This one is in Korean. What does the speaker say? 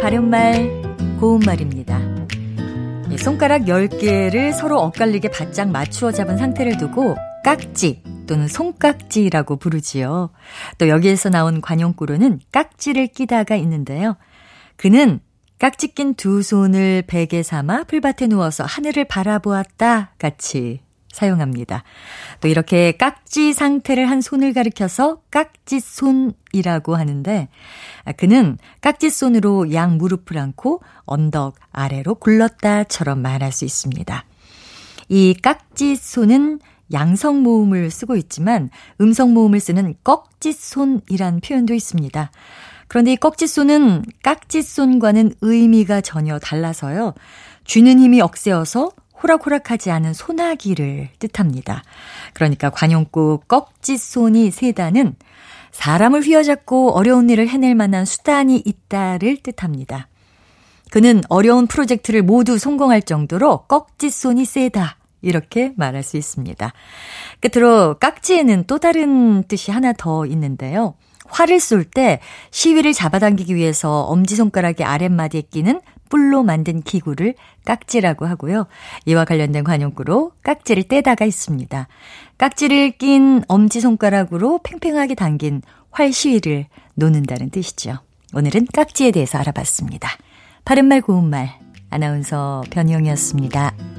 바른말, 고운말입니다. 손가락 10개를 서로 엇갈리게 바짝 맞추어 잡은 상태를 두고 깍지 또는 손깍지라고 부르지요. 또 여기에서 나온 관용구로는 깍지를 끼다가 있는데요. 그는 깍지 낀 두 손을 베개 삼아 풀밭에 누워서 하늘을 바라보았다 같이 사용합니다. 또 이렇게 깍지 상태를 한 손을 가리켜서 깍지손이라고 하는데 아, 그는 깍지손으로 양 무릎을 안고 언덕 아래로 굴렀다처럼 말할 수 있습니다. 이 깍지손은 양성 모음을 쓰고 있지만 음성 모음을 쓰는 꺽지손이란 표현도 있습니다. 그런데 이 꺽지손은 깍지손과는 의미가 전혀 달라서요. 쥐는 힘이 억세어서 호락호락하지 않은 소나기를 뜻합니다. 그러니까 관용구 꺽지손이 세다는 사람을 휘어잡고 어려운 일을 해낼 만한 수단이 있다를 뜻합니다. 그는 어려운 프로젝트를 모두 성공할 정도로 꺽지손이 세다. 이렇게 말할 수 있습니다. 끝으로 깍지에는 또 다른 뜻이 하나 더 있는데요. 활을 쏠 때 시위를 잡아당기기 위해서 엄지손가락의 아랫마디에 끼는 뿔로 만든 기구를 깍지라고 하고요. 이와 관련된 관용구로 깍지를 떼다가 있습니다. 깍지를 낀 엄지손가락으로 팽팽하게 당긴 활시위를 놓는다는 뜻이죠. 오늘은 깍지에 대해서 알아봤습니다. 바른말 고운말 아나운서 변희영이었습니다.